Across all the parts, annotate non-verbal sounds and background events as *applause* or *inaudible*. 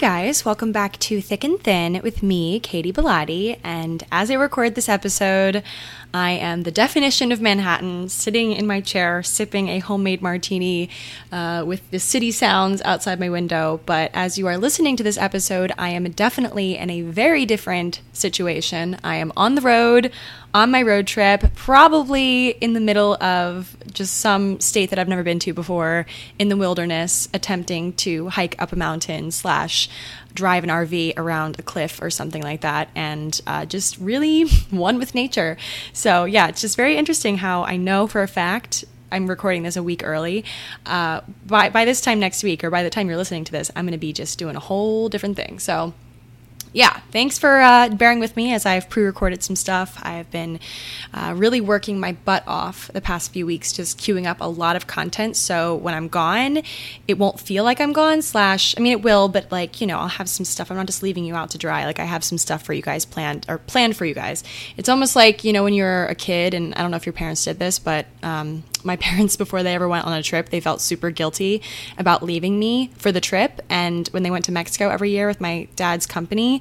guys, welcome back to Thick and Thin with me, Katy Bellotte. And as I record this episode, I am the definition of Manhattan, sitting in my chair, sipping a homemade martini uh, with the city sounds outside my window. But as you are listening to this episode, I am definitely in a very different situation. I am on the road, on my road trip, probably in the middle of just some state that I've never been to before, in the wilderness, attempting to hike up a mountain slash drive an RV around a cliff or something like that, and uh, just really *laughs* one with nature. So, yeah, it's just very interesting how I know for a fact. I'm recording this a week early. Uh, by by this time next week, or by the time you're listening to this, I'm going to be just doing a whole different thing. So, yeah, thanks for uh, bearing with me as I've pre recorded some stuff. I've been uh, really working my butt off the past few weeks, just queuing up a lot of content. So when I'm gone, it won't feel like I'm gone. Slash, I mean, it will, but like, you know, I'll have some stuff. I'm not just leaving you out to dry. Like, I have some stuff for you guys planned or planned for you guys. It's almost like, you know, when you're a kid, and I don't know if your parents did this, but um, my *laughs* parents before they ever went on a trip they felt super guilty about leaving me for the trip. And when they went to mexico every year with my dad's company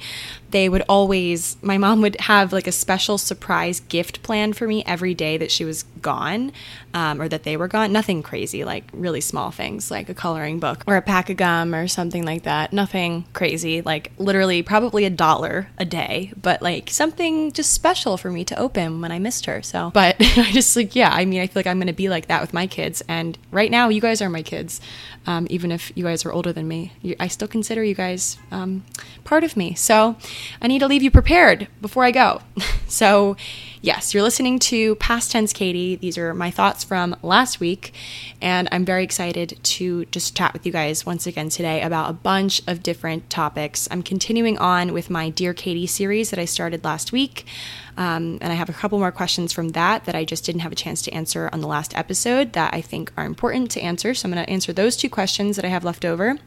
they would always my mom would have like a special surprise gift plan for me every day that she was gone um, or that they were gone. Nothing crazy like really small things like a coloring book or a pack of gum or something like that. Nothing crazy like literally probably a dollar a day but like something just special for me to open when i missed her so. But *laughs* i just like yeah i mean i feel like i'm gonna be like that with my kids. And right now you guys are my kids um, even if you guys are older than me. You, i still consider you guys um, part of me. So I need to leave you prepared before I go. *laughs* so, yes, you're listening to Past Tense Katy. These are my thoughts from last week, and I'm very excited to just chat with you guys once again today about a bunch of different topics. I'm continuing on with my Dear Katy series that I started last week. Um, and I have a couple more questions from that that I just didn't have a chance to answer on the last episode that I think are important to answer. So I'm going to answer those two questions that I have left over.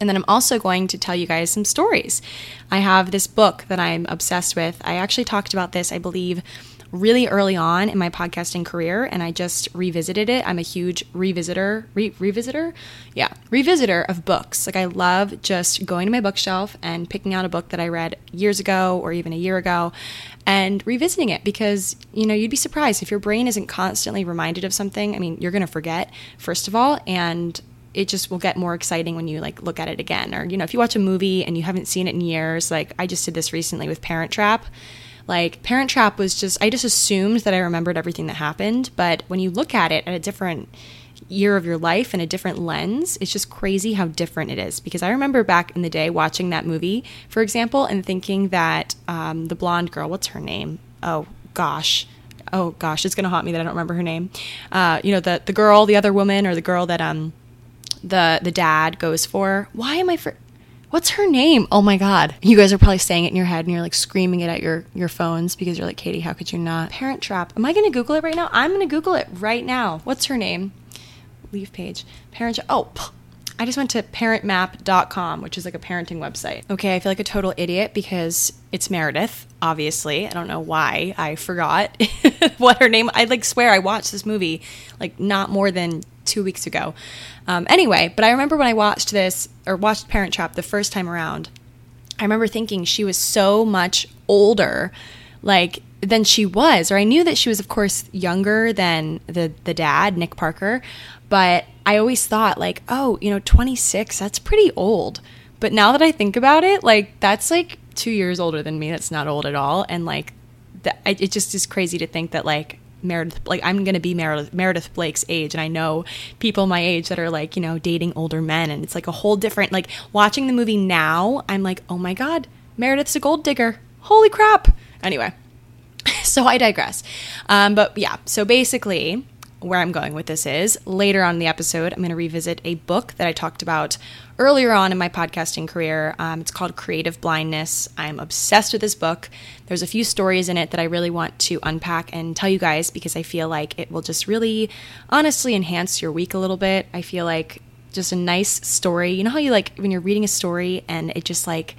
And then I'm also going to tell you guys some stories. I have this book that I'm obsessed with. I actually talked about this, I believe, really early on in my podcasting career and I just revisited it. I'm a huge revisitor, re- revisitor? Yeah, revisitor of books. Like I love just going to my bookshelf and picking out a book that I read years ago or even a year ago and revisiting it because, you know, you'd be surprised if your brain isn't constantly reminded of something. I mean, you're going to forget first of all and it just will get more exciting when you like look at it again. Or you know if you watch a movie and you haven't seen it in years like i just did this recently with parent trap. Like parent trap was just i just assumed that i remembered everything that happened but when you look at it at a different year of your life and a different lens it's just crazy how different it is. Because i remember back in the day watching that movie for example and thinking that um, the blonde girl what's her name? Oh gosh. Oh gosh it's gonna haunt me that i don't remember her name. Uh, you know the the girl the other woman or the girl that um the the dad goes for. Why am I for? What's her name? Oh my god. You guys are probably saying it in your head and you're like screaming it at your your phones because you're like, "Katy, how could you not?" Parent Trap. Am I to Google it right now? I'm to Google it right now. What's her name? Leave page. Parent Oh, I just went to parentmap.com, which is like a parenting website. Okay, I feel like a total idiot because it's Meredith, obviously. I don't know why I forgot *laughs* what her name. I like swear I watched this movie like not more than two weeks ago. Um, anyway, but I remember when I watched this or watched Parent Trap the first time around, I remember thinking she was so much older, like than she was, or I knew that she was, of course, younger than the the dad, Nick Parker, but I always thought like, oh, you know, 26, that's pretty old. But now that I think about it, like that's like two years older than me. That's not old at all, and like, it just is crazy to think that like Meredith, like I'm going to be Meredith, Meredith Blake's age. And I know people my age that are like, you know, dating older men. And it's like a whole different, like watching the movie now, I'm like, oh my God, Meredith's a gold digger. Holy crap. Anyway, *laughs* so I digress. Um, but yeah, so basically, where I'm going with this is later on in the episode, I'm going to revisit a book that I talked about earlier on in my podcasting career. Um, it's called Creative Blindness. I'm obsessed with this book. There's a few stories in it that I really want to unpack and tell you guys because I feel like it will just really honestly enhance your week a little bit. I feel like just a nice story. You know how you like when you're reading a story and it just like,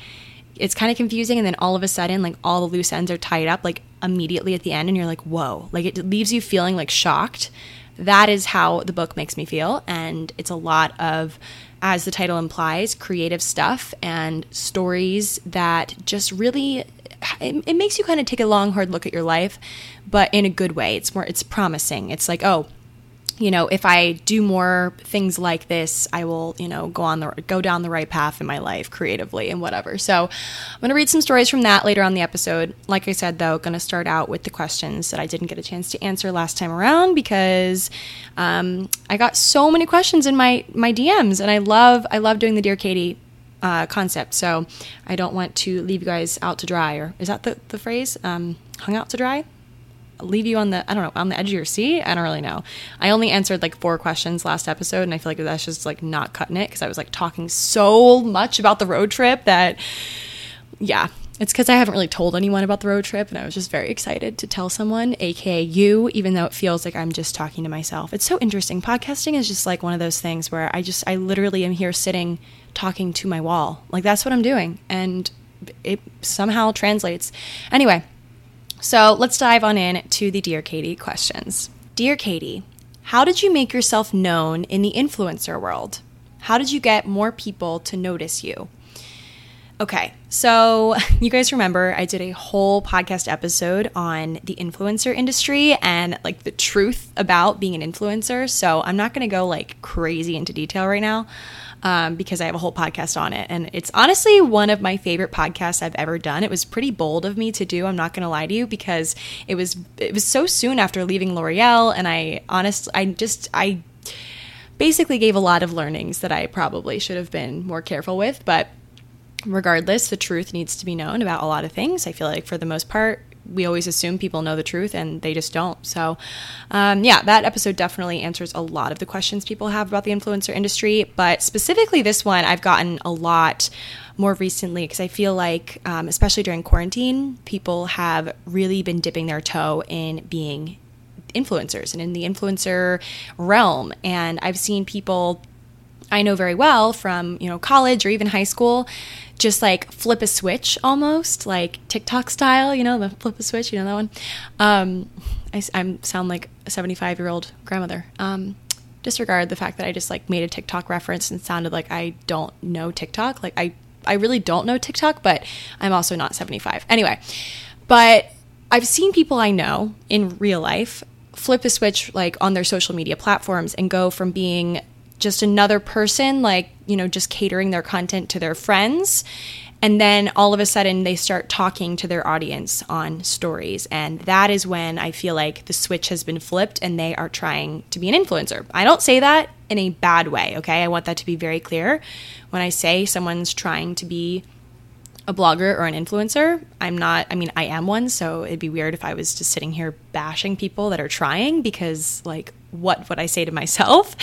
it's kind of confusing and then all of a sudden like all the loose ends are tied up like immediately at the end and you're like whoa like it leaves you feeling like shocked that is how the book makes me feel. And it's a lot of, as the title implies, creative stuff and stories that just really. It, it makes you kind of take a long, hard look at your life, but in a good way. It's more, it's promising. It's like, oh, you know, if I do more things like this, I will, you know, go on the go down the right path in my life creatively and whatever. So, I'm going to read some stories from that later on the episode. Like I said though, going to start out with the questions that I didn't get a chance to answer last time around because um, I got so many questions in my my DMs, and I love I love doing the Dear Katy uh, concept. So, I don't want to leave you guys out to dry. Or is that the the phrase? Um, hung out to dry? Leave you on the I don't know on the edge of your seat. I don't really know. I only answered like four questions last episode, and I feel like that's just like not cutting it because I was like talking so much about the road trip that yeah. It's because I haven't really told anyone about the road trip, and I was just very excited to tell someone, aka you, even though it feels like I'm just talking to myself. It's so interesting. Podcasting is just like one of those things where I just, I literally am here sitting talking to my wall. Like that's what I'm doing. And it somehow translates. Anyway, so let's dive on in to the Dear Katy questions. Dear Katy, how did you make yourself known in the influencer world? How did you get more people to notice you? Okay, so *laughs* you guys remember I did a whole podcast episode on the influencer industry and like the truth about being an influencer. So I'm not to go like crazy into detail right now um, because I have a whole podcast on it. And it's honestly one of my favorite podcasts I've ever done. It was pretty bold of me to do. I'm not going to lie to you because it was it was so soon after leaving L'Oreal, and I honestly I just I basically gave a lot of learnings that I probably should have been more careful with, but regardless, the truth needs to be known about a lot of things. I feel like for the most part, we always assume people know the truth and they just don't. So, um, yeah, that episode definitely answers a lot of the questions people have about the influencer industry. But specifically, this one I've gotten a lot more recently because I feel like, um, especially during quarantine, people have really been dipping their toe in being influencers and in the influencer realm. And I've seen people I know very well from, you know, college or even high school just like flip a switch almost like TikTok style, you know, the flip a switch, you know that one. Um, I, I sound like a 75 year old grandmother. Um, disregard the fact that I just like made a TikTok reference and sounded like I don't know TikTok. Like I, I really don't know TikTok, but I'm also not 75. Anyway, but I've seen people I know in real life flip a switch like on their social media platforms and go from being just another person, like, you know, just catering their content to their friends. And then all of a sudden they start talking to their audience on stories. And that is when I feel like the switch has been flipped and they are trying to be an influencer. I don't say that in a bad way, okay? I want that to be very clear. When I say someone's trying to be a blogger or an influencer. I'm not, I mean, I am one, so it'd be weird if I was just sitting here bashing people that are trying because, like, what would I say to myself?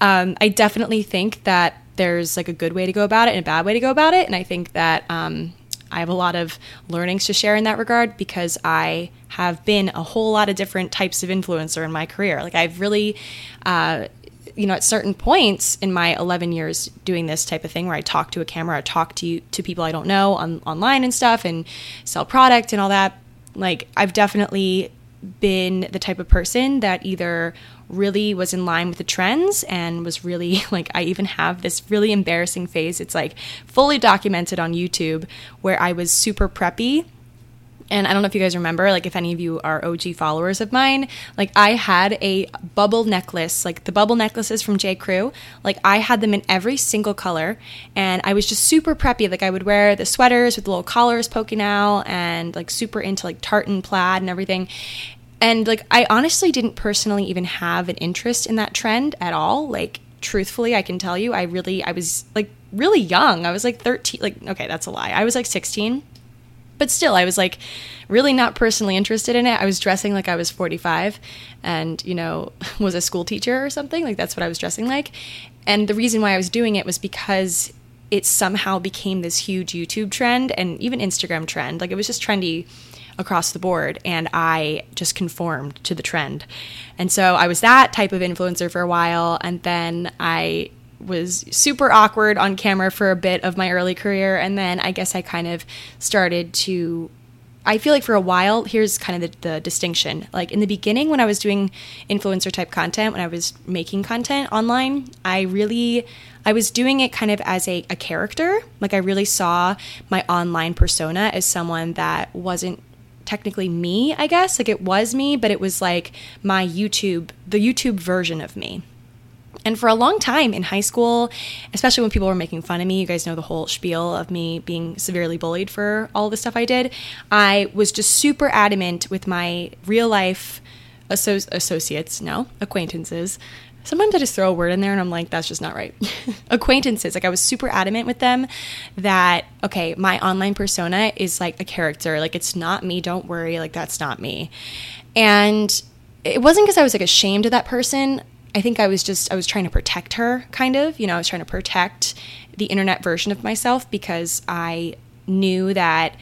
Um, I definitely think that there's like a good way to go about it and a bad way to go about it. And I think that um, I have a lot of learnings to share in that regard because I have been a whole lot of different types of influencer in my career. Like, I've really, uh, you know, at certain points in my 11 years doing this type of thing where I talk to a camera, I talk to to people I don't know on, online and stuff and sell product and all that, like I've definitely been the type of person that either really was in line with the trends and was really *laughs* like I even have this really embarrassing phase. It's like fully documented on YouTube where I was super preppy and I don't know if you guys remember, like if any of you are OG followers of mine, like I had a bubble necklace, like the bubble necklaces from J. Crew. Like I had them in every single color, and I was just super preppy. Like I would wear the sweaters with the little collars poking out, and like super into like tartan plaid and everything. And like I honestly didn't personally even have an interest in that trend at all. Like truthfully, I can tell you, I really, I was like really young. I was like 13, like, okay, that's a lie. I was like 16 but still, I was like really not personally interested in it. I was dressing like I was 45 and, you know, *laughs* was a school teacher or something. Like that's what I was dressing like. And the reason why I was doing it was because it somehow became this huge YouTube trend and even Instagram trend. Like it was just trendy across the board and I just conformed to the trend. And so I was that type of influencer for a while and then I was super awkward on camera for a bit of my early career and then I guess I kind of started to I feel like for a while, here's kind of the, the, distinction. Like in the beginning, when I was doing influencer type content, when I was making content online, I really, I was doing it kind of as a, a character. Like I really saw my online persona as someone that wasn't technically me, I guess. Like it was me, but it was like my YouTube, the YouTube version of me. And for a long time in high school, especially when people were making fun of me, you guys know the whole spiel of me being severely bullied for all the stuff I did. I was just super adamant with my real life asso- associates, no, acquaintances. Sometimes I just throw a word in there and I'm like, that's just not right. *laughs* acquaintances, like I was super adamant with them that, okay, my online persona is like a character. Like it's not me, don't worry. Like that's not me. And it wasn't because I was like ashamed of that person. I think I was just, I was trying to protect her, kind of. You know, I was trying to protect the internet version of myself because I knew that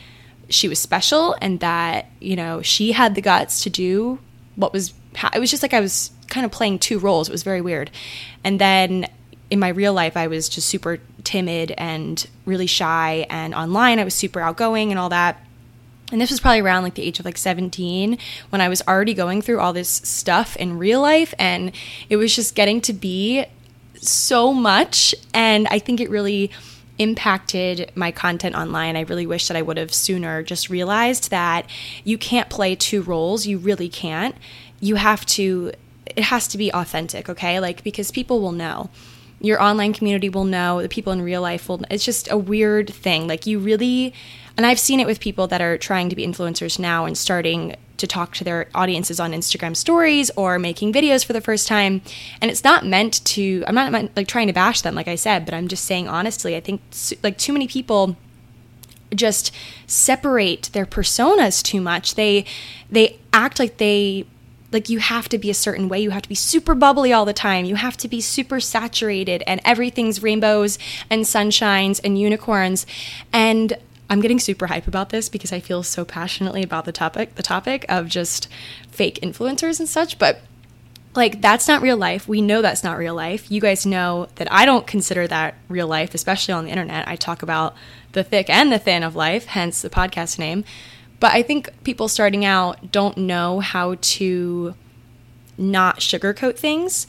she was special and that, you know, she had the guts to do what was, it was just like I was kind of playing two roles. It was very weird. And then in my real life, I was just super timid and really shy. And online, I was super outgoing and all that and this was probably around like the age of like 17 when I was already going through all this stuff in real life and it was just getting to be so much and I think it really impacted my content online. I really wish that I would have sooner just realized that you can't play two roles. You really can't. You have to it has to be authentic, okay? Like because people will know your online community will know the people in real life will it's just a weird thing like you really and I've seen it with people that are trying to be influencers now and starting to talk to their audiences on Instagram stories or making videos for the first time. And it's not meant to, I'm not meant, like trying to bash them, like I said, but I'm just saying honestly, I think like too many people just separate their personas too much. They, they act like they like you have to be a certain way you have to be super bubbly all the time you have to be super saturated and everything's rainbows and sunshines and unicorns and I'm getting super hype about this because I feel so passionately about the topic, the topic of just fake influencers and such, but like that's not real life. We know that's not real life. You guys know that I don't consider that real life, especially on the internet. I talk about the thick and the thin of life, hence the podcast name. But I think people starting out don't know how to not sugarcoat things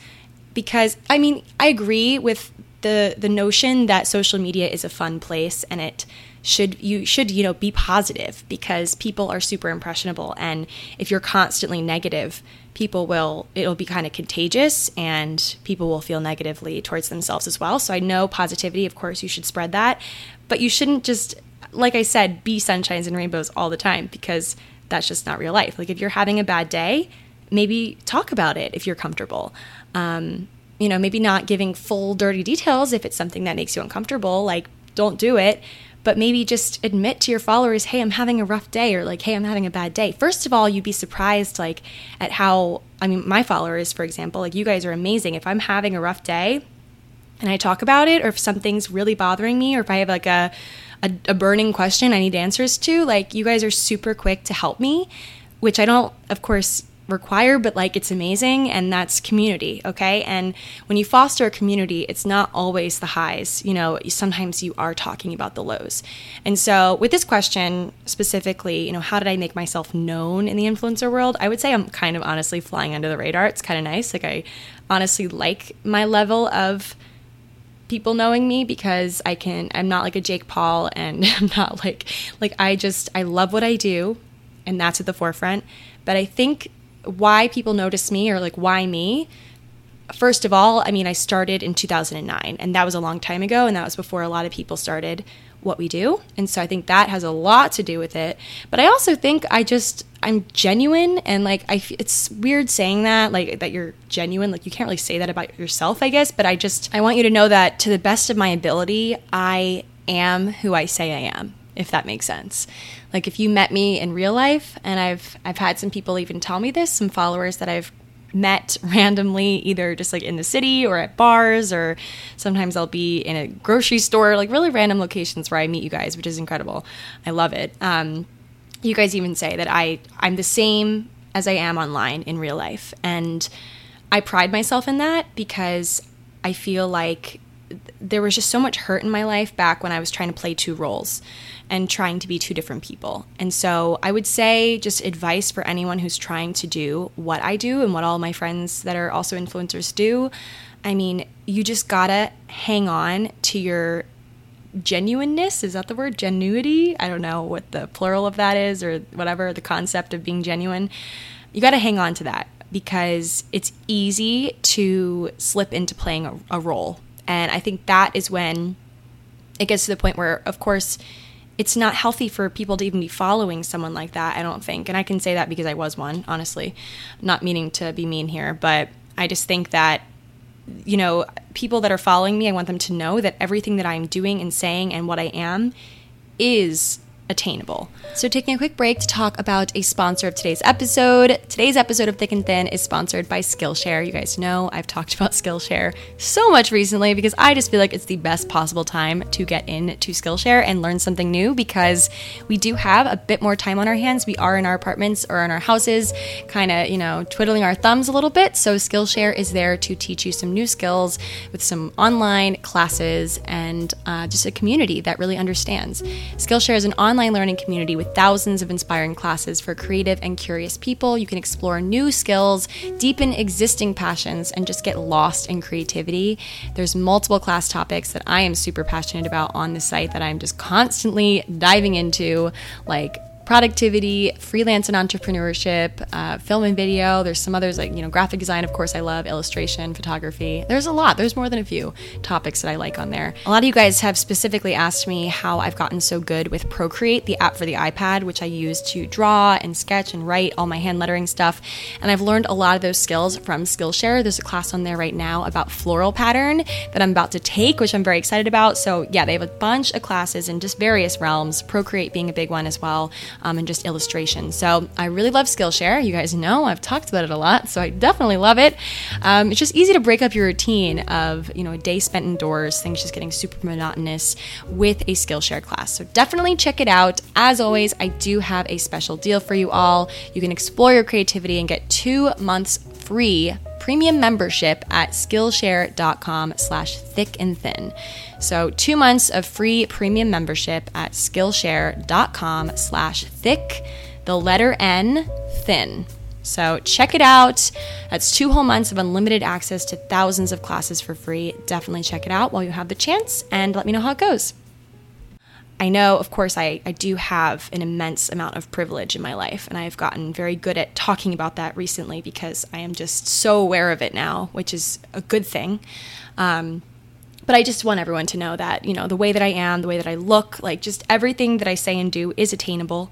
because I mean, I agree with the the notion that social media is a fun place and it should you should you know be positive because people are super impressionable. And if you're constantly negative people will it'll be kind of contagious and people will feel negatively towards themselves as well. So i know positivity of course you should spread that. But you shouldn't just like i said be sunshines and rainbows all the time because that's just not real life like if you're having a bad day maybe talk about it if you're comfortable um, you know maybe not giving full dirty details if it's something that makes you uncomfortable like don't do it but maybe just admit to your followers, hey, I'm having a rough day, or like, hey, I'm having a bad day. First of all, you'd be surprised, like, at how, I mean, my followers, for example, like, you guys are amazing. If I'm having a rough day and I talk about it, or if something's really bothering me, or if I have like a, a, a burning question I need answers to, like, you guys are super quick to help me, which I don't, of course, require, but like it's amazing, and that's community, okay? And when you foster a community, it's not always the highs, you know, sometimes you are talking about the lows. And so, with this question specifically, you know, how did I make myself known in the influencer world? I would say I'm kind of honestly flying under the radar. It's kind of nice. Like, I honestly like my level of people knowing me because I can I'm not like a Jake Paul and *laughs* I'm not like like I just I love what I do and that's at the forefront. But I think why people notice me or like why me first of all i mean i started in 2009 and that was a long time ago and that was before a lot of people started what we do. And so i think that has a lot to do with it. But i also think i just i'm genuine and like i it's weird saying that like that you're genuine like you can't really say that about yourself i guess. But i just i want you to know that to the best of my ability i am who i say i am if that makes sense. Like if you met me in real life and I've I've had some people even tell me this, some followers that I've met randomly either just like in the city or at bars or sometimes I'll be in a grocery store, like really random locations where I meet you guys, which is incredible. I love it. Um, you guys even say that I I'm the same as I am online in real life and I pride myself in that because I feel like there was just so much hurt in my life back when I was trying to play two roles and trying to be two different people. And so I would say just advice for anyone who's trying to do what I do and what all my friends that are also influencers do. I mean, you just gotta hang on to your genuineness. Is that the word? Genuity? I don't know what the plural of that is or whatever, the concept of being genuine. You gotta hang on to that because it's easy to slip into playing a, a role. And I think that is when it gets to the point where, of course, it's not healthy for people to even be following someone like that, I don't think. And I can say that because I was one, honestly. Not meaning to be mean here, but I just think that, you know, people that are following me, I want them to know that everything that I'm doing and saying and what I am is attainable. So, taking a quick break to talk about a sponsor of today's episode. Today's episode of Thick and Thin is sponsored by Skillshare. You guys know I've talked about *laughs* Skillshare so much recently because I just feel like it's the best possible time to get into Skillshare and learn something new because we do have a bit more time on our hands. We are in our apartments or in our houses, kind of, you know, twiddling our thumbs a little bit. So, Skillshare is there to teach you some new skills with some online classes and uh, just a community that really understands. Skillshare is an online online learning community with thousands of inspiring classes for creative and curious people. You can explore new skills, deepen existing passions, and just get lost in creativity. There's multiple class topics that I am super passionate about on the site that I'm just constantly diving into, like productivity, freelance and entrepreneurship, uh, film and video. There's some others like, you know, graphic design, of course, I love, illustration, photography. There's a lot. There's more than a few topics that I like on there. A lot of you guys have specifically asked me how I've gotten so good with Procreate, the app for the iPad, which I use to draw and sketch and write all my hand lettering stuff. And I've learned a lot of those skills from Skillshare. There's a class on there right now about floral pattern that I'm about to take, which I'm very excited about. So, yeah, they have a bunch of classes in just various realms, Procreate being a big one as well um, and just illustration. So I really love Skillshare. You guys know I've talked about it a lot, so I definitely love it. Um, it's just easy to break up your routine of you know a day spent indoors, things just getting super monotonous with a Skillshare class. So definitely check it out. As always, I do have a special deal for you all. You can explore your creativity and get two months free premium membership at skillshare.com slash thick and thin. So two months of free premium membership at skillshare.com slash thick, the letter N, thin. So check it out. That's two whole months of unlimited access to thousands of classes for free. Definitely check it out while you have the chance and let me know how it goes. I know, of course, I, I do have an immense amount of privilege in my life, and I have gotten very good at talking about that recently because I am just so aware of it now, which is a good thing. Um, but I just want everyone to know that, you know, the way that I am, the way that I look, like just everything that I say and do is attainable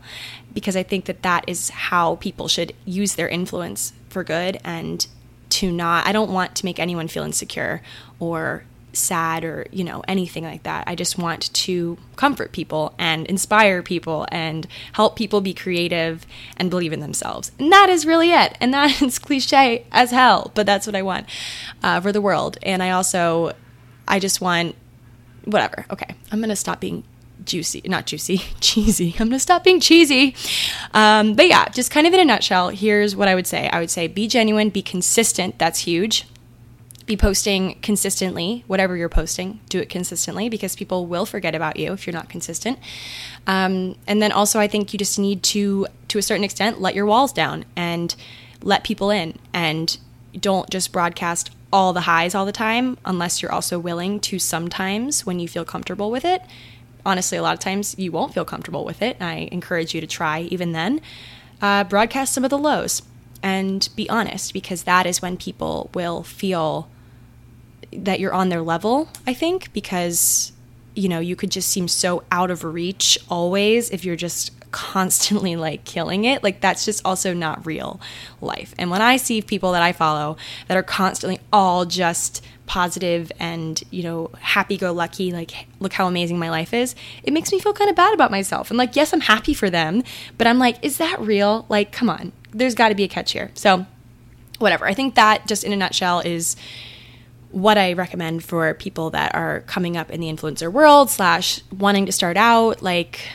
because I think that that is how people should use their influence for good and to not, I don't want to make anyone feel insecure or sad or you know anything like that. I just want to comfort people and inspire people and help people be creative and believe in themselves. And that is really it. And that *laughs* is cliche as hell but that's what i want uh, for the world. And i also i just want whatever. Okay. I'm gonna stop being juicy not juicy *laughs* cheesy. I'm gonna stop being cheesy. Um, but yeah just kind of in a nutshell here's what i would say. I would say be genuine be consistent. That's huge be posting consistently, whatever you're posting, do it consistently because people will forget about you if you're not consistent. Um, and then also, I think you just need to, to a certain extent, let your walls down and let people in and don't just broadcast all the highs all the time unless you're also willing to sometimes, when you feel comfortable with it. Honestly, a lot of times you won't feel comfortable with it. I encourage you to try even then. Uh, broadcast some of the lows and be honest because that is when people will feel that you're on their level, I think, because you know, you could just seem so out of reach always if you're just constantly like killing it. Like that's just also not real life. And when I see people that I follow that are constantly all just positive and, you know, happy go lucky, like look how amazing my life is, it makes me feel kind of bad about myself. And like, yes, I'm happy for them, but I'm like, is that real? Like, come on. There's got to be a catch here. So, whatever. I think that just in a nutshell is what I recommend for people that are coming up in the influencer world slash wanting to start out. Like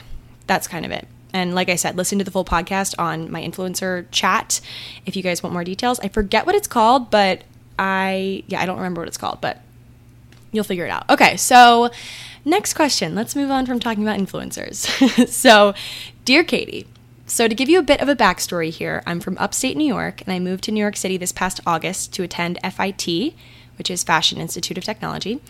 that's kind of it. And like I said, listen to the full podcast on my influencer chat if you guys want more details. I forget what it's called, but I yeah, I don't remember what it's called, but you'll figure it out. Okay, so next question. Let's move on from talking about influencers. *laughs* so, dear Katy, so, to give you a bit of a backstory here, I'm from upstate New York and I moved to New York City this past August to attend FIT, which is Fashion Institute of Technology.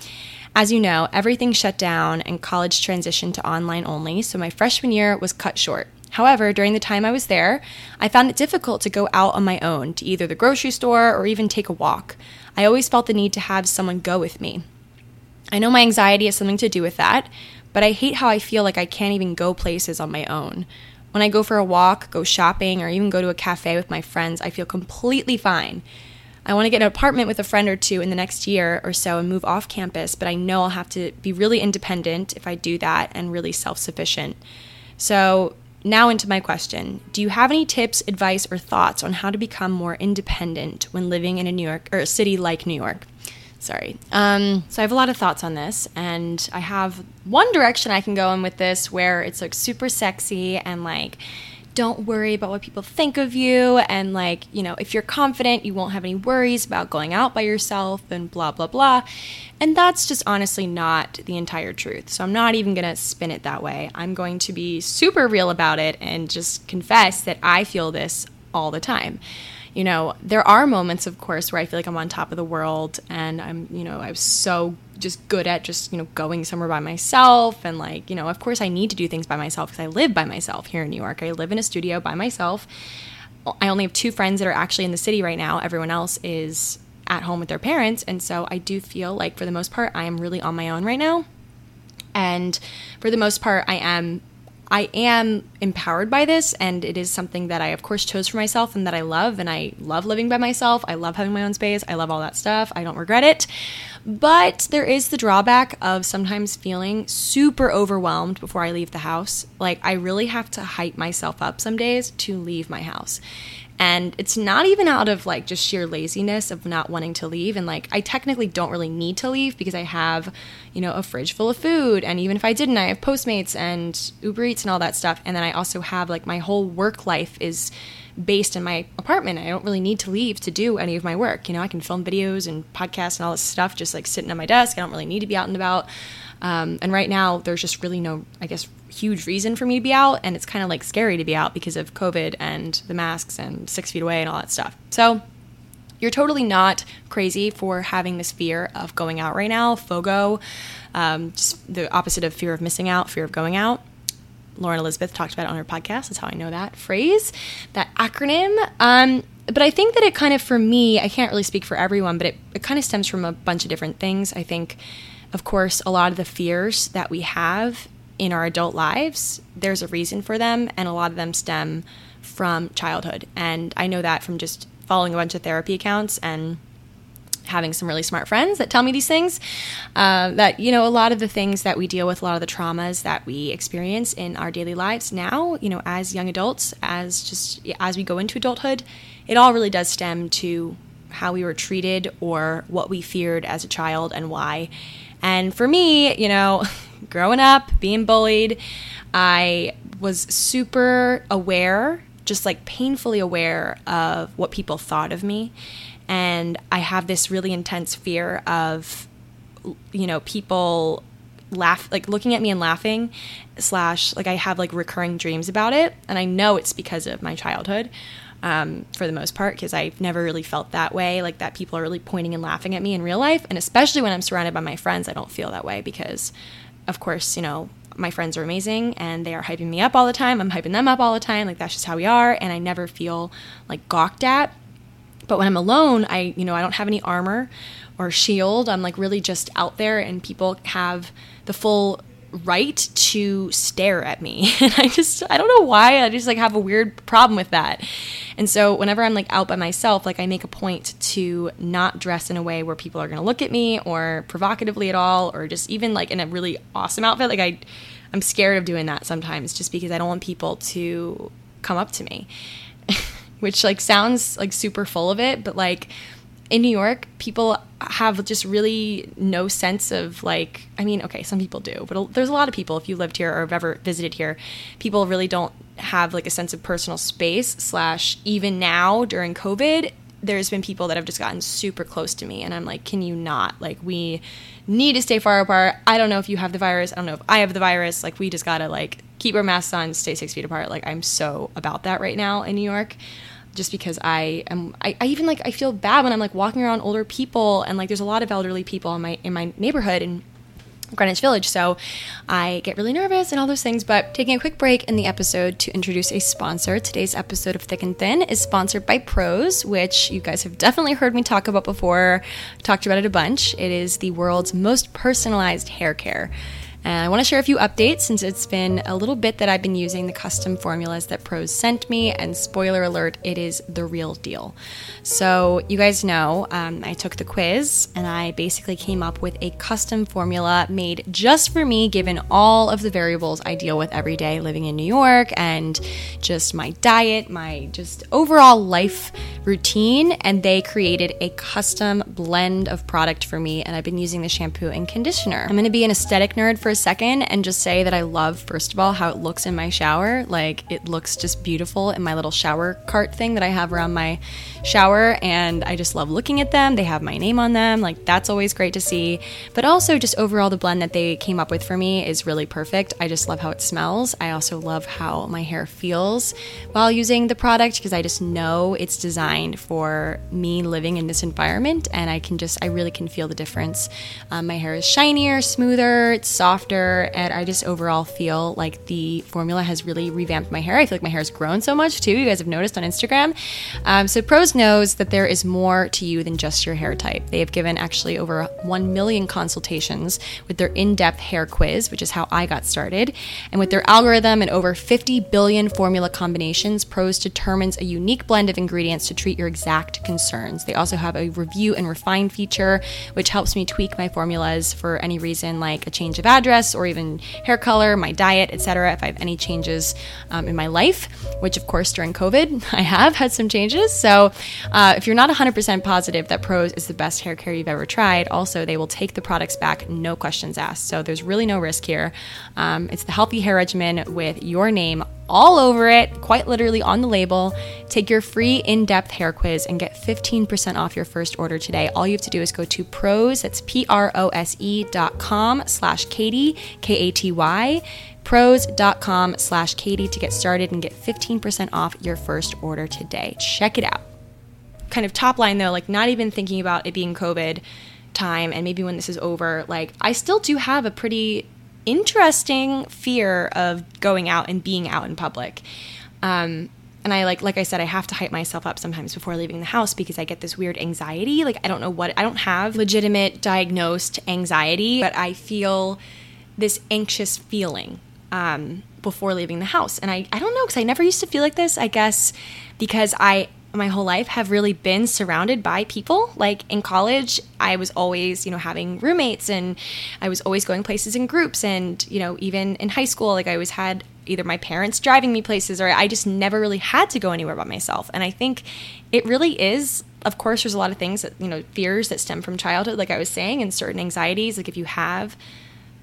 As you know, everything shut down and college transitioned to online only, so my freshman year was cut short. However, during the time I was there, I found it difficult to go out on my own to either the grocery store or even take a walk. I always felt the need to have someone go with me. I know my anxiety has something to do with that, but I hate how I feel like I can't even go places on my own. When I go for a walk, go shopping, or even go to a cafe with my friends, I feel completely fine. I want to get an apartment with a friend or two in the next year or so and move off campus, but I know I'll have to be really independent if I do that and really self sufficient. So, now into my question Do you have any tips, advice, or thoughts on how to become more independent when living in a New York or a city like New York? Sorry. Um, so I have a lot of thoughts on this, and I have one direction I can go in with this where it's like super sexy and like don't worry about what people think of you and like you know if you're confident you won't have any worries about going out by yourself and blah blah blah. And that's just honestly not the entire truth. So i'm not even going to spin it that way. I'm going to be super real about it and just confess that i feel this all the time you know, there are moments, of course, where I feel like I'm on top of the world and I'm, you know, I was so just good at just, you know, going somewhere by myself. And like, you know, of course, I need to do things by myself because I live by myself here in New York. I live in a studio by myself. I only have two friends that are actually in the city right now. Everyone else is at home with their parents. And so I do feel like, for the most part, I am really on my own right now. And for the most part, I am I am empowered by this, and it is something that I, of course, chose for myself and that I love. And I love living by myself. I love having my own space. I love all that stuff. I don't regret it. But there is the drawback of sometimes feeling super overwhelmed before I leave the house. Like, I really have to hype myself up some days to leave my house. And it's not even out of like just sheer laziness of not wanting to leave. And like, I technically don't really need to leave because I have, you know, a fridge full of food. And even if I didn't, I have Postmates and Uber Eats and all that stuff. And then I also have like my whole work life is based in my apartment. I don't really need to leave to do any of my work. You know, I can film videos and podcasts and all this stuff just like sitting at my desk. I don't really need to be out and about. Um, and right now, there's just really no, I guess, huge reason for me to be out. And it's kind of like scary to be out because of COVID and the masks and six feet away and all that stuff. So, you're totally not crazy for having this fear of going out right now. FOGO, um, just the opposite of fear of missing out, fear of going out. Lauren Elizabeth talked about it on her podcast. That's how I know that phrase, that acronym. Um, but I think that it kind of, for me, I can't really speak for everyone, but it, it kind of stems from a bunch of different things. I think of course, a lot of the fears that we have in our adult lives, there's a reason for them, and a lot of them stem from childhood. And I know that from just following a bunch of therapy accounts and having some really smart friends that tell me these things. Uh, that, you know, a lot of the things that we deal with, a lot of the traumas that we experience in our daily lives now, you know, as young adults, as just as we go into adulthood, it all really does stem to how we were treated or what we feared as a child and why. And for me, you know, *laughs* growing up, being bullied, I was super aware, just like painfully aware of what people thought of me. And I have this really intense fear of, you know, people laugh like looking at me and laughing slash like i have like recurring dreams about it and i know it's because of my childhood um, for the most part because I've never really felt that way, like that people are really pointing and laughing at me in real life. And especially when I'm surrounded by my friends, I don't feel that way because, of course, you know, my friends are amazing and they are hyping me up all the time. I'm hyping them up all the time. Like that's just how we are. And I never feel like gawked at. But when I'm alone, I, you know, I don't have any armor or shield. I'm like really just out there and people have the full right to stare at me. *laughs* And i just i don't know why i just like have a weird problem with that. And so whenever i'm like out by myself like i make a point to not dress in a way where people are going to look at me or provocatively at all or just even like in a really awesome outfit. Like i i'm scared of doing that sometimes just because i don't want people to come up to me *laughs* which like sounds like super full of it but like in New York, people have just really no sense of like, I mean, okay, some people do, but there's a lot of people, if you lived here or have ever visited here, people really don't have like a sense of personal space, slash, even now during COVID, there's been people that have just gotten super close to me and I'm like, can you not? Like we need to stay far apart. I don't know if you have the virus. I don't know if I have the virus. Like we just gotta like keep our masks on, stay six feet apart. Like I'm so about that right now in New York. Just because I am I, I even like I feel bad when I'm like walking around older people and like there's a lot of elderly people in my in my neighborhood and Greenwich Village. So I get really nervous and all those things. But taking a quick break in the episode to introduce a sponsor. Today's episode of Thick and Thin is sponsored by Prose, which you guys have definitely heard me talk about before. Talked about it a bunch. It is the world's most personalized hair care. And I want to share a few updates since it's been a little bit that I've been using the custom formulas that Prose sent me. And spoiler alert, it is the real deal. So, you guys know um, I took the quiz and I basically came up with a custom formula made just for me, given all of the variables I deal with every day living in New York and just my diet, my just overall life routine. And they created a custom blend of product for me. And I've been using the shampoo and conditioner. I'm going to be an aesthetic nerd for for a second and just say that I love, first of all, how it looks in my shower. Like, it looks just beautiful in my little shower cart thing that I have around my shower. And I just love looking at them. They have my name on them. Like, that's always great to see. But also, just overall, the blend that they came up with for me is really perfect. I just love how it smells. I also love how my hair feels while using the product because I just know it's designed for me living in this environment. And I can just, I really can feel the difference. Um, my hair is shinier, smoother, it's soft softer, and I just overall feel like the formula has really revamped my hair. I feel like my hair has grown so much too. You guys have noticed on Instagram. Um, so Prose knows that there is more to you than just your hair type. They have given actually over 1 million consultations with their in depth hair quiz, which is how I got started. And with their algorithm and over 50 billion formula combinations, Prose determines a unique blend of ingredients to treat your exact concerns. They also have a review and refine feature, which helps me tweak my formulas for any reason like a change of address address or even hair color, my diet, etc. If I have any changes um, in my life, which of course during COVID *laughs* I have had some changes. So uh, if you're not 100% positive that Prose is the best hair care you've ever tried, also they will take the products back, no questions asked. So there's really no risk here. Um, it's the healthy hair regimen with your name all over it, quite literally on the label. Take your free in depth hair quiz and get 15% off your first order today. All you have to do is go to prose, that's P R O S E dot com slash Katy, K A T Y, prose.com slash Katy to get started and get 15% off your first order today. Check it out. Kind of top line though, like not even thinking about it being COVID time and maybe when this is over, like I still do have a pretty interesting fear of going out and being out in public. Um, and I like like I said I have to hype myself up sometimes before leaving the house because I get this weird anxiety like I don't know what I don't have legitimate diagnosed anxiety but I feel this anxious feeling um, before leaving the house and I I don't know because I never used to feel like this I guess because I my whole life have really been surrounded by people. Like in college, I was always, you know, having roommates and I was always going places in groups. And, you know, even in high school, like I always had either my parents driving me places or I just never really had to go anywhere by myself. And I think it really is, of course, there's a lot of things that, you know, fears that stem from childhood, like I was saying, and certain anxieties. Like if you have,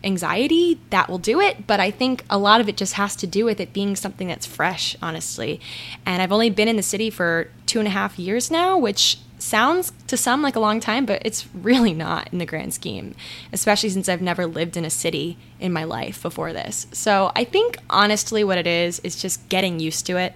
anxiety, that will do it. But I think a lot of it just has to do with it being something that's fresh, honestly. And I've only been in the city for two and a half years now, which sounds to some like a long time, but it's really not in the grand scheme, especially since I've never lived in a city in my life before this. So I think honestly, what it is, is just getting used to it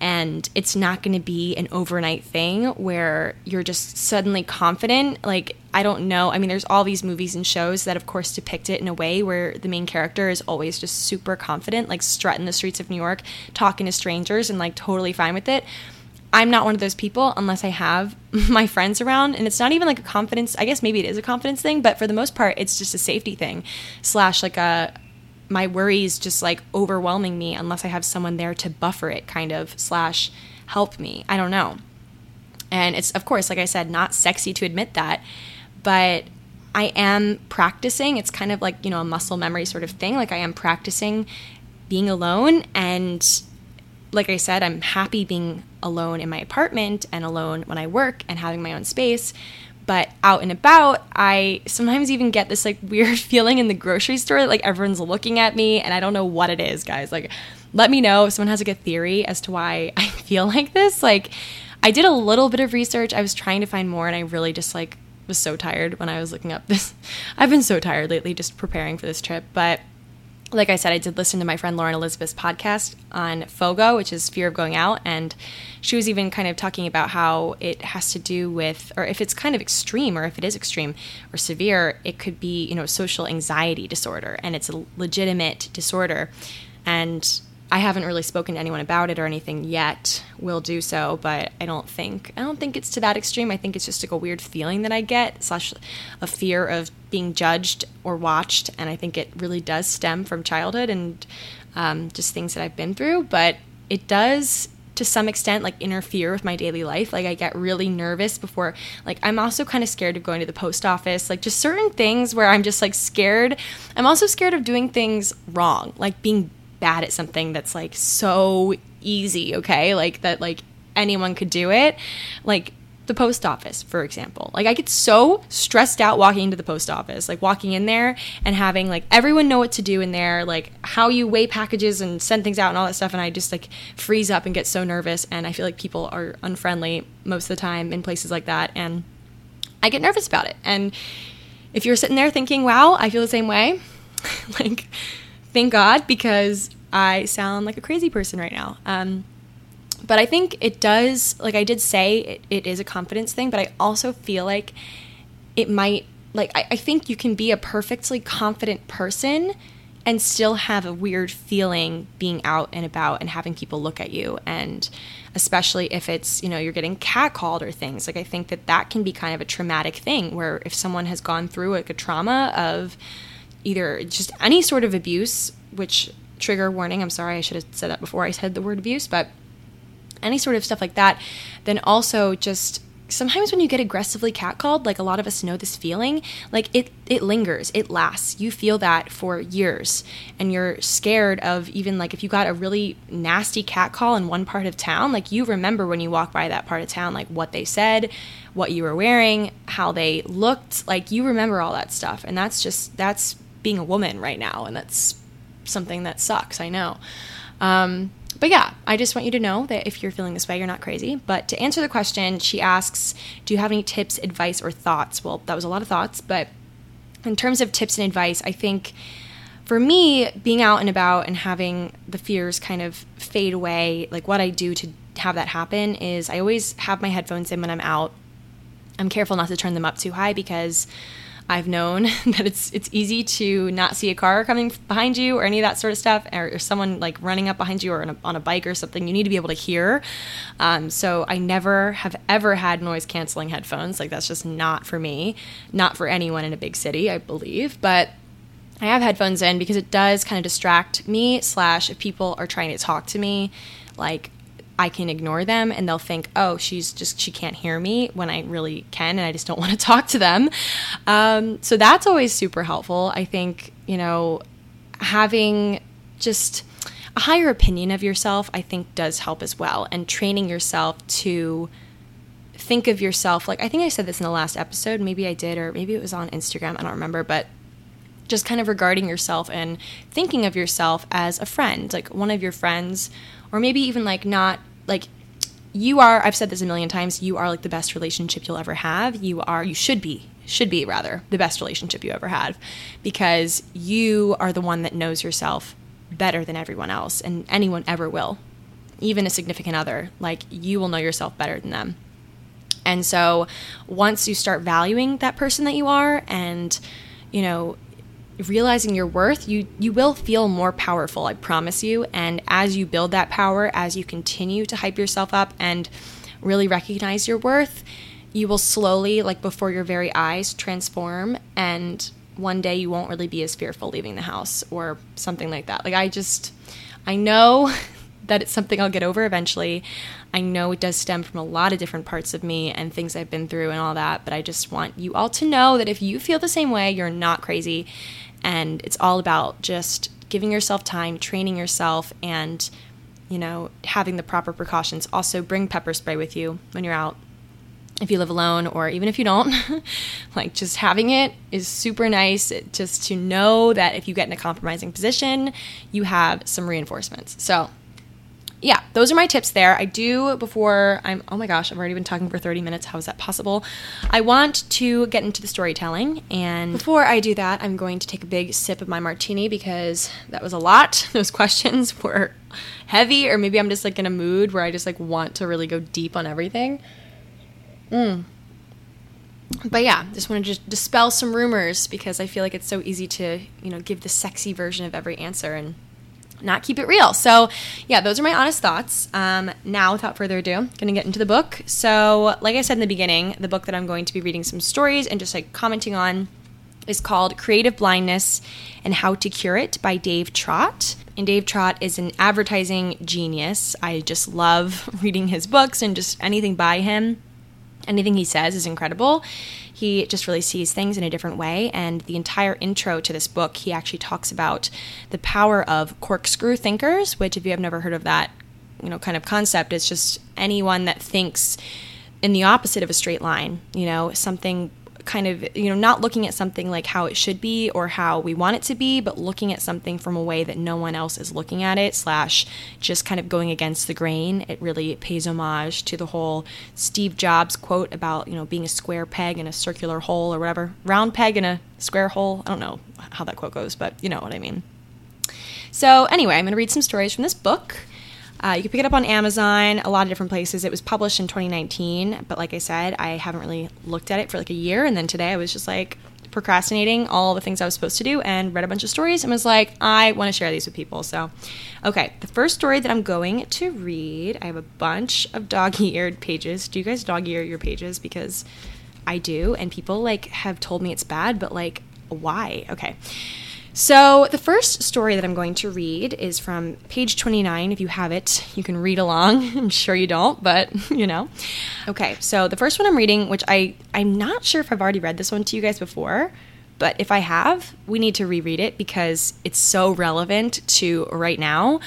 and it's not going to be an overnight thing where you're just suddenly confident like i don't know i mean there's all these movies and shows that of course depict it in a way where the main character is always just super confident like strutting the streets of new york talking to strangers and like totally fine with it I'm not one of those people unless I have *laughs* my friends around. And it's not even like a confidence, I guess maybe it is a confidence thing, but for the most part, it's just a safety thing, slash, like a, my worries just like overwhelming me unless I have someone there to buffer it, kind of, slash, help me. I don't know. And it's, of course, like I said, not sexy to admit that, but I am practicing. It's kind of like, you know, a muscle memory sort of thing. Like I am practicing being alone. And like I said, I'm happy being alone in my apartment and alone when I work and having my own space but out and about i sometimes even get this like *laughs* weird feeling in the grocery store like everyone's looking at me and i don't know what it is guys like let me know if someone has like a theory as to why *laughs* i feel like this like I did a little bit of research. I was trying to find more, and I really just like was so tired when I was looking up this. *laughs* I've been so tired lately just preparing for this trip, but like I said, I did listen to my friend Lauren Elizabeth's podcast on FOGO, which is fear of going out. And she was even kind of talking about how it has to do with, or if it's kind of extreme, or if it is extreme or severe, it could be, you know, social anxiety disorder. And it's a legitimate disorder. And I haven't really spoken to anyone about it or anything yet. Will do so, but I don't think I don't think it's to that extreme. I think it's just like a weird feeling that I get, slash a fear of being judged or watched, and I think it really does stem from childhood and um, just things that I've been through. But it does to some extent like interfere with my daily life like i get really nervous before like i'm also kind of scared of going to the post office like just certain things where i'm just like scared i'm also scared of doing things wrong like being bad at something that's like so easy, okay? Like that like anyone could do it. Like the post office, for example. Like I get so stressed out walking into the post office, like walking in there and having like everyone know what to do in there, like how you weigh packages and send things out and all that stuff and I just like freeze up and get so nervous and I feel like people are unfriendly most of the time in places like that and I get nervous about it. And if you're sitting there thinking, "Wow, I feel the same way." *laughs* like thank God because I sound like a crazy person right now. Um, but I think it does, like I did say, it, it is a confidence thing, but I also feel like it might, like, I, I think you can be a perfectly confident person and still have a weird feeling being out and about and having people look at you and especially if it's you know you're getting catcalled or things like i think that that can be kind of a traumatic thing where if someone has gone through like a trauma of either just any sort of abuse, which trigger warning, I'm sorry, I should have said that before I said the word abuse, but any sort of stuff like that, then also just sometimes when you get aggressively catcalled, like a lot of us know this feeling, like it it lingers, it lasts. You feel that for years, and you're scared of even like if you got a really nasty catcall in one part of town, like you remember when you walk by that part of town, like what they said, what you were wearing, how they looked, like you remember all that stuff, and that's just that's being a woman right now, and that's something that sucks. I know. Um, but yeah, I just want you to know that if you're feeling this way, you're not crazy. But to answer the question, she asks, Do you have any tips, advice, or thoughts? Well, that was a lot of thoughts, but in terms of tips and advice, I think for me, being out and about and having the fears kind of fade away, like what I do to have that happen is I always have my headphones in when I'm out. I'm careful not to turn them up too high because I've known *laughs* that it's it's easy to not see a car coming behind you or any of that sort of stuff, or, or someone like running up behind you or a, on a bike or something. You need to be able to hear. Um, so I never have ever had noise canceling headphones. Like that's just not for me, not for anyone in a big city, I believe. But I have headphones in because it does kind of distract me. Slash, if people are trying to talk to me, like I can ignore them and they'll think, oh, she's just, she can't hear me when I really can and I just don't *laughs* want to talk to them. Um, so that's always super helpful. I think, you know, having just a higher opinion of yourself, I think does help as well. And training yourself to think of yourself like, I think I said this in the last episode, maybe I did, or maybe it was on Instagram, I don't remember, but just kind of regarding yourself and thinking of yourself as a friend, like one of your friends, or maybe even like not like you are I've said this a million times, you are like the best relationship you'll ever have. You are you should be should be rather the best relationship you ever have because you are the one that knows yourself better than everyone else and anyone ever will. Even a significant other, like you will know yourself better than them. And so once you start valuing that person that you are and you know realizing your worth, you you will feel more powerful, I promise you. And as you build that power, as you continue to hype yourself up and really recognize your worth, you will slowly like before your very eyes transform and one day you won't really be as fearful leaving the house or something like that. Like I just I know *laughs* that it's something I'll get over eventually. I know it does stem from a lot of different parts of me and things I've been through and all that, but I just want you all to know that if you feel the same way, you're not crazy and it's all about just giving yourself time, training yourself, and you know, having the proper precautions. Also, bring pepper spray with you when you're out. If you live alone, or even if you don't, *laughs* like just having it is super nice. Just to know that if you get in a compromising position, you have some reinforcements. So, yeah, those are my tips there. I do before I'm oh my gosh, I've already been talking for 30 minutes. How is that possible? I want to get into the storytelling and before I do that, I'm going to take a big sip of my martini because that was a lot. *laughs* Those questions were heavy or maybe I'm just like in a mood where I just like want to really go deep on everything. Mm. But yeah, just want to just dispel some rumors because I feel like it's so easy to, you know, give the sexy version of every answer and not keep it real. So, yeah, those are my honest thoughts. Um, now, without further ado, to get into the book. So, like I said in the beginning, the book that I'm going to be reading some stories and just like commenting on is called Creative Blindness and How to Cure It by Dave Trott. And Dave Trott is an advertising genius. I just love *laughs* reading his books and just anything by him. Anything he says is incredible. He just really sees things in a different way. And the entire intro to this book, he actually talks about the power of corkscrew thinkers, which, if you have never heard of that, you know, kind of concept, it's just anyone that thinks in the opposite of a straight line, you know, something kind of, you know, not looking at something like how it should be or how we want it to be, but looking at something from a way that no one else is looking at it, slash just kind of going against the grain. It really pays homage to the whole Steve Jobs quote about, you know, being a square peg in a circular hole or whatever. Round peg in a square hole. I don't know how that quote goes, but you know what I mean. So, anyway, I'm going to read some stories from this book. Uh, you can pick it up on Amazon, a lot of different places. It was published in 2019, but like I said, I haven't really looked at it for like a year. And then today I was just like procrastinating all the things I was supposed to do and read a bunch of stories and was like, I want to share these with people. So, okay, the first story that I'm going to read, I have a bunch of dog eared *laughs* pages. Do you guys dog ear your pages? Because I do, and people like have told me it's bad, but like, why? Okay. So, the first story that I'm going to read is from page 29. If you have it, you can read along. *laughs* I'm sure you don't, but *laughs* you know. Okay, so the first one I'm reading, which I, I'm not sure if I've already read this one to you guys before, but if I have, we need to reread it because it's so relevant to right now.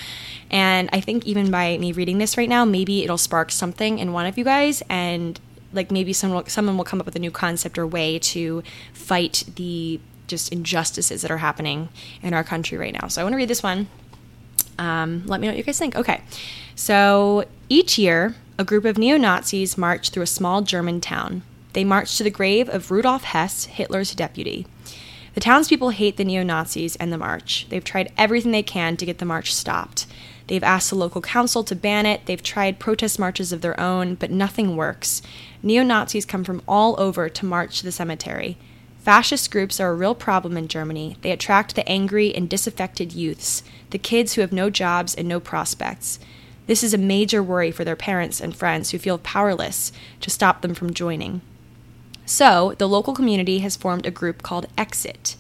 And I think even by me reading this right now, maybe it'll spark something in one of you guys and like maybe someone will, someone will come up with a new concept or way to fight the just injustices that are happening in our country right now. So I want to read this one. Um, let me know what you guys think. Okay. So each year, a group of neo Nazis march through a small German town. They march to the grave of Rudolf Hess, Hitler's deputy. The townspeople hate the neo Nazis and the march. They've tried everything they can to get the march stopped. They've asked the local council to ban it. They've tried protest marches of their own, but nothing works. Neo Nazis come from all over to march to the cemetery. Fascist groups are a real problem in Germany. They attract the angry and disaffected youths, the kids who have no jobs and no prospects. This is a major worry for their parents and friends who feel powerless to stop them from joining. So, the local community has formed a group called Exit,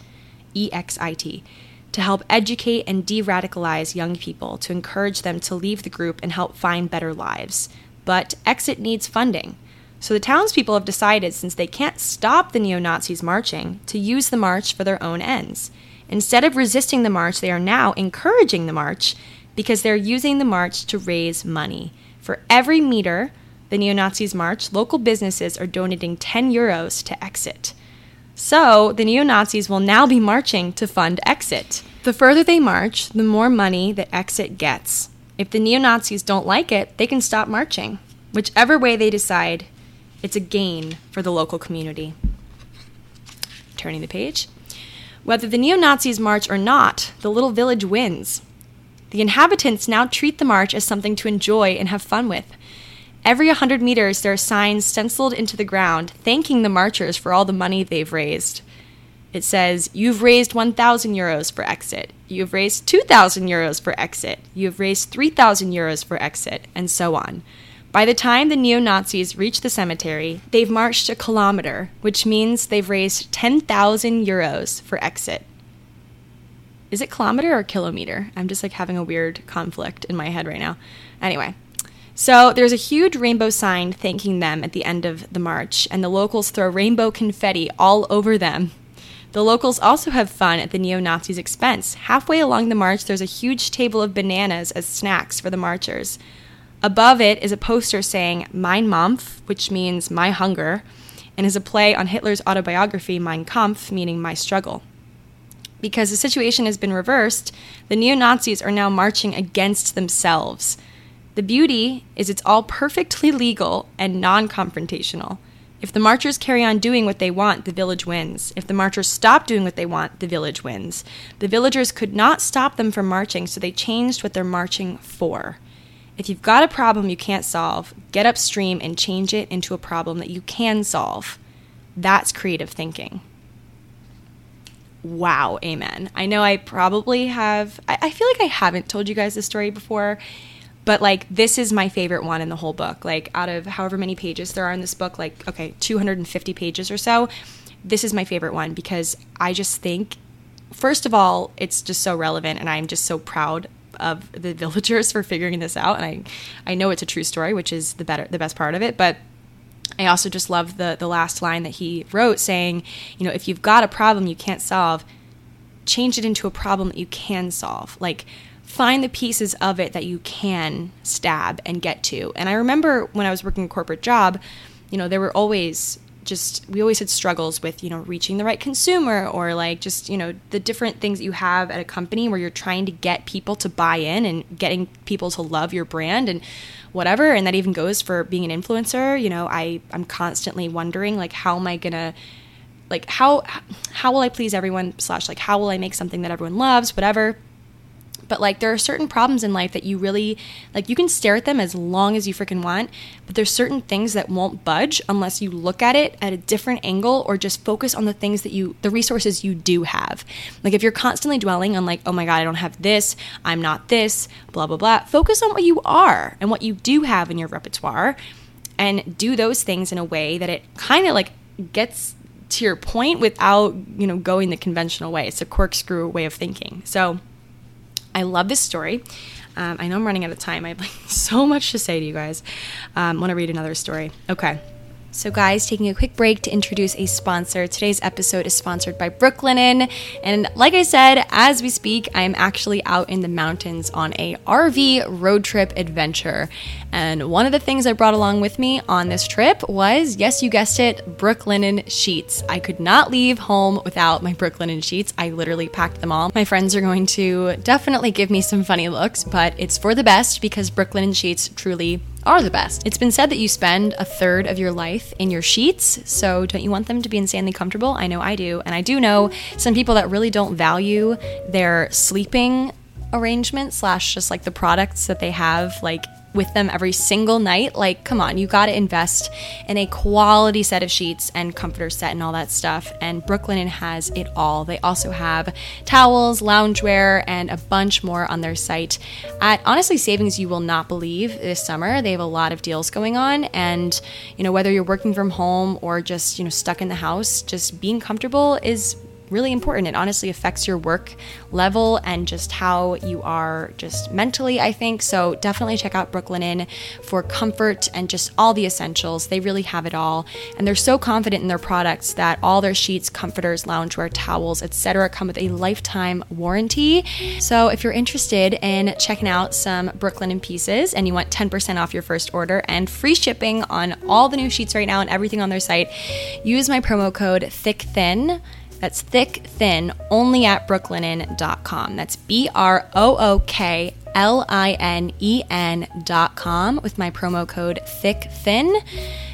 E X I T, to help educate and de radicalize young people to encourage them to leave the group and help find better lives. But Exit needs funding. So the townspeople have decided, since they can't stop the neo Nazis marching, to use the march for their own ends. Instead of resisting the march, they are now encouraging the march because they're using the march to raise money. For every meter the neo Nazis march, local businesses are donating 10 euros to Exit. So the neo Nazis will now be marching to fund Exit. The further they march, the more money that Exit gets. If the neo Nazis don't like it, they can stop marching. Whichever way they decide, it's a gain for the local community. Turning the page. Whether the neo Nazis march or not, the little village wins. The inhabitants now treat the march as something to enjoy and have fun with. Every 100 meters, there are signs stenciled into the ground thanking the marchers for all the money they've raised. It says, You've raised 1,000 euros for exit. You've raised 2,000 euros for exit. You've raised 3,000 euros for exit, and so on. By the time the neo Nazis reach the cemetery, they've marched a kilometer, which means they've raised 10,000 euros for exit. Is it kilometer or kilometer? I'm just like having a weird conflict in my head right now. Anyway, so there's a huge rainbow sign thanking them at the end of the march, and the locals throw rainbow confetti all over them. The locals also have fun at the neo Nazis' expense. Halfway along the march, there's a huge table of bananas as snacks for the marchers. Above it is a poster saying Mein Mampf, which means my hunger, and is a play on Hitler's autobiography Mein Kampf, meaning my struggle. Because the situation has been reversed, the neo Nazis are now marching against themselves. The beauty is it's all perfectly legal and non confrontational. If the marchers carry on doing what they want, the village wins. If the marchers stop doing what they want, the village wins. The villagers could not stop them from marching, so they changed what they're marching for. If you've got a problem you can't solve, get upstream and change it into a problem that you can solve. That's creative thinking. Wow, amen. I know I probably have, I, I feel like I haven't told you guys this story before but like this is my favorite one in the whole book like out of however many pages there are in this book like okay 250 pages or so this is my favorite one because i just think first of all it's just so relevant and i'm just so proud of the *laughs* villagers for figuring this out and i i know it's a true story which is the better the best part of it but I also just love the the last line that he wrote saying, you know, if you've got a problem you can't solve, change it into a problem that you can solve. Like find the pieces of it that you can stab and get to. And I remember when I was working a corporate job, you know, there were always just we always had struggles with you know reaching the right consumer or like just you know the different things that you have at a company where you're trying to get people to buy in and getting people to love your brand and whatever. And that even goes for being an influencer. You know i i'm constantly wondering like how am i gonna like how how will i please everyone slash like how will i make something that everyone loves whatever but like there are certain problems in life that you really like you can stare at them as long as you freaking want, but there's certain things that won't budge unless you look at it at a different angle or just focus on the things that you the resources you do have. Like if you're constantly dwelling on like, "Oh my god, I don't have this, I'm not this, blah blah blah." Focus on what you are and what you do have in your repertoire and do those things in a way that it kind of like gets to your point without, you know, going the conventional way. It's a corkscrew way of thinking. So, I love this story. Um, I know I'm running out of time. I have like *laughs* so much to say to you guys. Um, Want to read another story? Okay. So, guys, taking a quick break to introduce a sponsor. Today's episode is sponsored by Brooklinen. And like I said, as we speak, I am actually out in the mountains on a RV road trip adventure. And one of the things I brought along with me on this trip was, yes, you guessed it, Brooklinen sheets. I could not leave home without my Brooklinen sheets. I literally packed them all. My friends are going to definitely give me some funny looks, but it's for the best because Brooklinen sheets truly are the best. It's been said that you spend a third of your life in your sheets, so don't you want them to be insanely comfortable? I know I do. And I do know some people that really don't value their sleeping arrangement slash just like the products that they have like with them every single night. Like, come on, you got to invest in a quality set of sheets and comforter set and all that stuff. And Brooklinen has it all. They also have towels, loungewear, and a bunch more on their site at honestly savings you will not believe this summer. They have a lot of deals going on. And, you know, whether you're working from home or just, you know, stuck in the house, just being comfortable is really important. It honestly affects your work level and just how you are just mentally, I think. So definitely check out Brooklinen for comfort and just all the essentials. They really have it all. And they're so confident in their products that all their sheets, comforters, loungewear, towels, etc. come with a lifetime warranty. So if you're interested in checking out some Brooklinen pieces and you want 10% off your first order and free shipping on all the new sheets right now and everything on their site, use my promo code THICKTHIN that's thick, thin, only at brooklinen.com. That's B R O O K L I N E N.com with my promo code thick, thin.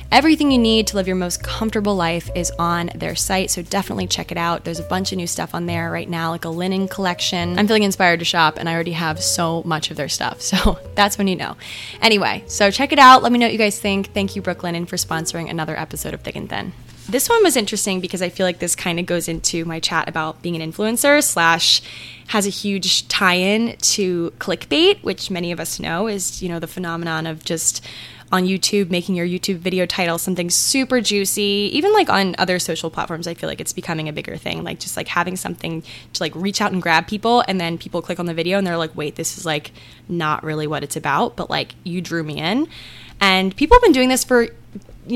Everything you need to live your most comfortable life is on their site, so definitely check it out. There's a bunch of new stuff on there right now, like a linen collection. I'm feeling inspired to shop, and I already have so much of their stuff, *laughs* so that's when you know. Anyway, so check it out. Let me know what you guys think. Thank you, Brooklinen, for sponsoring another episode of Thick and Thin. This one was interesting because I feel like this kind of goes into my chat about being an influencer slash has a huge tie-in to clickbait, which many of us know is, you know, the phenomenon of just on YouTube making your YouTube video title something super juicy. Even like on other social platforms, I feel like it's becoming a bigger thing. Like just like having something to like reach out and grab people and then people click on the video and they're like, "Wait, this is like not really what it's about, but like you drew me in." And people have been doing this for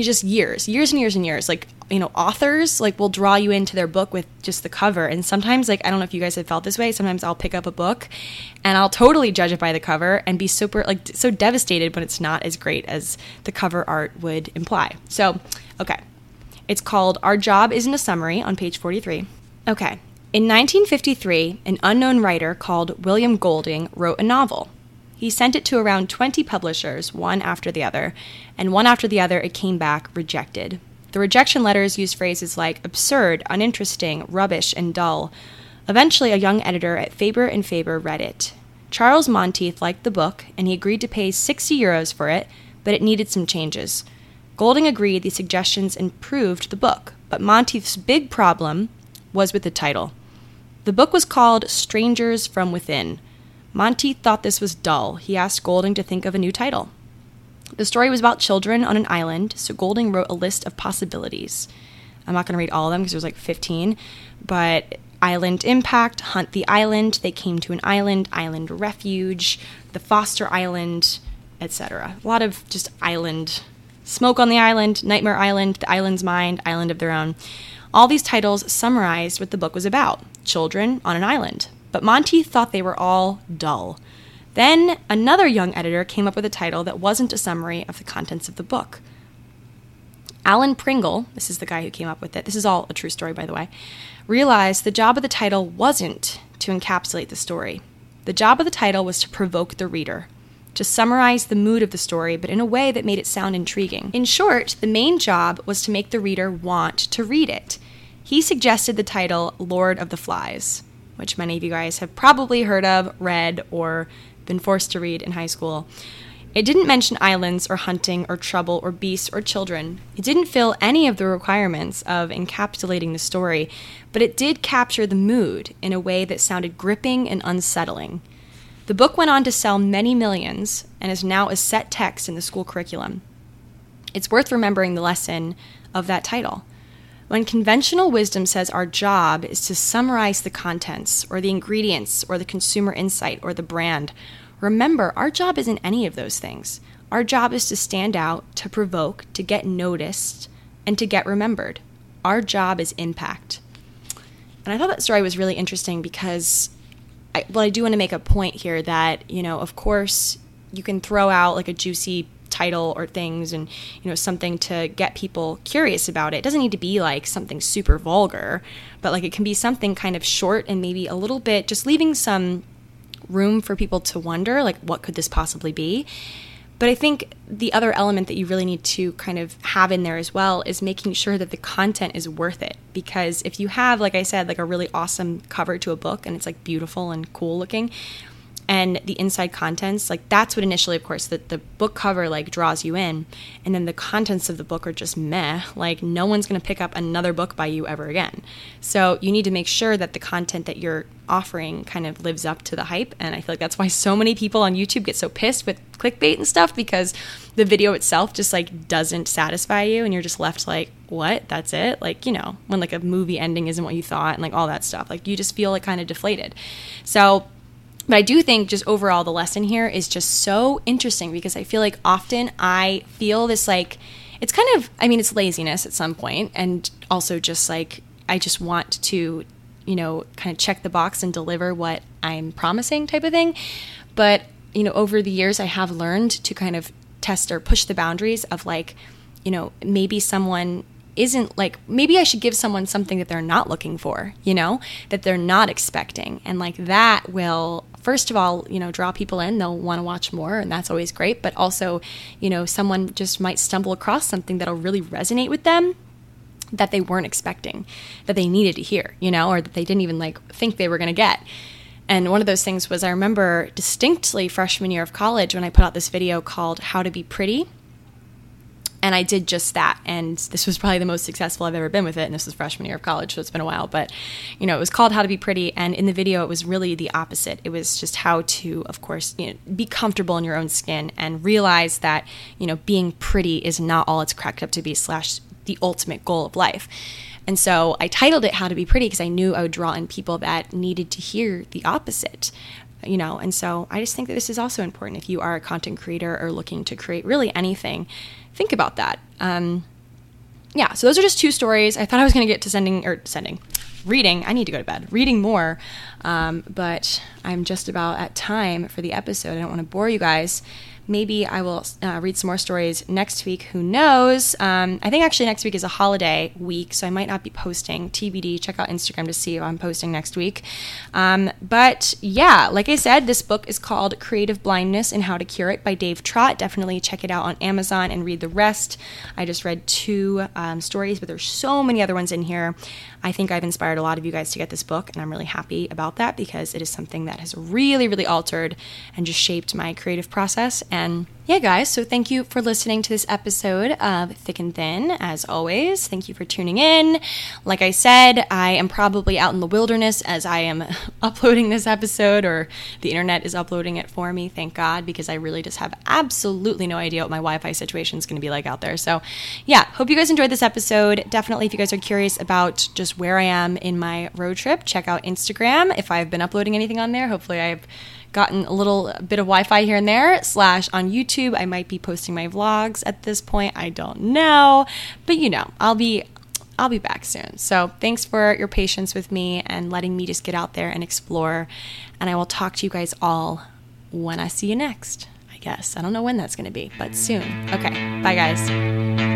just years, years and years and years. Like you know authors like will draw you into their book with just the cover. And sometimes like i don't know if you guys have felt this way sometimes i'll pick up a book and i'll totally judge it by the cover and be super like so devastated when it's not as great as the cover art would imply. So okay. It's called our job isn't a summary on page 43 okay. In 1953 an unknown writer called william golding wrote a novel He sent it to around 20 publishers, one after the other, and one after the other it came back rejected. The rejection letters used phrases like absurd, uninteresting, rubbish, and dull. Eventually, a young editor at Faber and Faber read it. Charles Monteith liked the book, and he agreed to pay 60 euros for it, but it needed some changes. Golding agreed the suggestions improved the book, but Monteith's big problem was with the title. The book was called Strangers from Within. Monteith thought this was dull. He asked Golding to think of a new title. The story was about children on an island, so Golding wrote a list of possibilities. I'm not going to read all of them because there's like 15, but island impact, hunt the island, they came to an island, island refuge, the foster island, etc. A lot of just island smoke on the island, nightmare island, the island's mind, island of their own. All these titles summarized what the book was about children on an island. But Monteith thought they were all dull. Then another young editor came up with a title that wasn't a summary of the contents of the book. Alan Pringle, this is the guy who came up with it, this is all a true story, by the way, realized the job of the title wasn't to encapsulate the story. The job of the title was to provoke the reader, to summarize the mood of the story, but in a way that made it sound intriguing. In short, the main job was to make the reader want to read it. He suggested the title Lord of the Flies, which many of you guys have probably heard of, read, or been forced to read in high school. It didn't mention islands or hunting or trouble or beasts or children. It didn't fill any of the requirements of encapsulating the story, but it did capture the mood in a way that sounded gripping and unsettling. The book went on to sell many millions and is now a set text in the school curriculum. It's worth remembering the lesson of that title. When conventional wisdom says our job is to summarize the contents or the ingredients or the consumer insight or the brand, remember our job isn't any of those things. Our job is to stand out, to provoke, to get noticed, and to get remembered. Our job is impact. And I thought that story was really interesting because, I, well, I do want to make a point here that, you know, of course, you can throw out like a juicy title or things and you know something to get people curious about it. It doesn't need to be like something super vulgar, but like it can be something kind of short and maybe a little bit just leaving some room for people to wonder like what could this possibly be. But I think the other element that you really need to kind of have in there as well is making sure that the content is worth it. Because if you have, like I said, like a really awesome cover to a book and it's like beautiful and cool looking, and the inside contents like that's what initially of course that the book cover like draws you in. And then the contents of the book are just meh. Like no one's going to pick up another book by you ever again. So you need to make sure that the content that you're offering kind of lives up to the hype. And i feel like that's why so many people on youtube get so pissed with clickbait and stuff because the video itself just like doesn't satisfy you and you're just left like what? That's it? Like you know when like a movie ending isn't what you thought and like all that stuff. Like you just feel like kind of deflated. So but I do think just overall the lesson here is just so interesting because I feel like often I feel this like it's kind of I mean it's laziness at some point and also just like I just want to you know kind of check the box and deliver what I'm promising type of thing. But you know over the years I have learned to kind of test or push the boundaries of like you know maybe someone isn't like maybe I should give someone something that they're not looking for, you know, that they're not expecting. And like that will first of all, you know, draw people in, they'll want to watch more and that's always great, but also, you know, someone just might stumble across something that'll really resonate with them that they weren't expecting, that they needed to hear, you know, or that they didn't even like think they were going to get. And one of those things was I remember distinctly freshman year of college when I put out this video called How to Be Pretty and I did just that. And this was probably the most successful I've ever been with it. And this was freshman year of college, so it's been a while. But, you know, it was called How to Be Pretty. And in the video, it was really the opposite. It was just how to, of course, you know, be comfortable in your own skin and realize that, you know, being pretty is not all it's cracked up to be, slash, the ultimate goal of life. And so I titled it How to Be Pretty because I knew I would draw in people that needed to hear the opposite you know and so i just think that this is also important if you are a content creator or looking to create really anything think about that. Um, yeah, so those are just two stories. I thought I was going to get to sending or sending, reading. I need to go to bed. Reading more, um, but I'm just about at time for the episode. I don't want to bore you guys, maybe I will uh, read some more stories next week. Who knows? Um, I think actually next week is a holiday week, so I might not be posting. TBD. Check out Instagram to see if I'm posting next week. Um, but yeah, like I said, this book is called Creative Blindness and How to Cure It by Dave Trott. Definitely check it out on Amazon and read the rest. I just read two um, stories, but there's so many other ones in here. I think I've inspired a lot of you guys to get this book, and I'm really happy about that because it is something that has really, really altered and just shaped my creative process. And yeah, guys, so thank you for listening to this episode of Thick and Thin. As always, thank you for tuning in. Like I said, I am probably out in the wilderness as I am *laughs* uploading this episode, or the internet is uploading it for me, thank God, because I really just have absolutely no idea what my Wi Fi situation is going to be like out there. So, yeah, hope you guys enjoyed this episode. Definitely, if you guys are curious about just where I am in my road trip, check out Instagram if I've been uploading anything on there. Hopefully, I've gotten a little bit of Wi-Fi here and there. Slash on YouTube, I might be posting my vlogs at this point. I don't know, but you know, I'll be I'll be back soon. So thanks for your patience with me and letting me just get out there and explore. And I will talk to you guys all when I see you next. I guess I don't know when that's going to be, but soon. Okay, bye guys.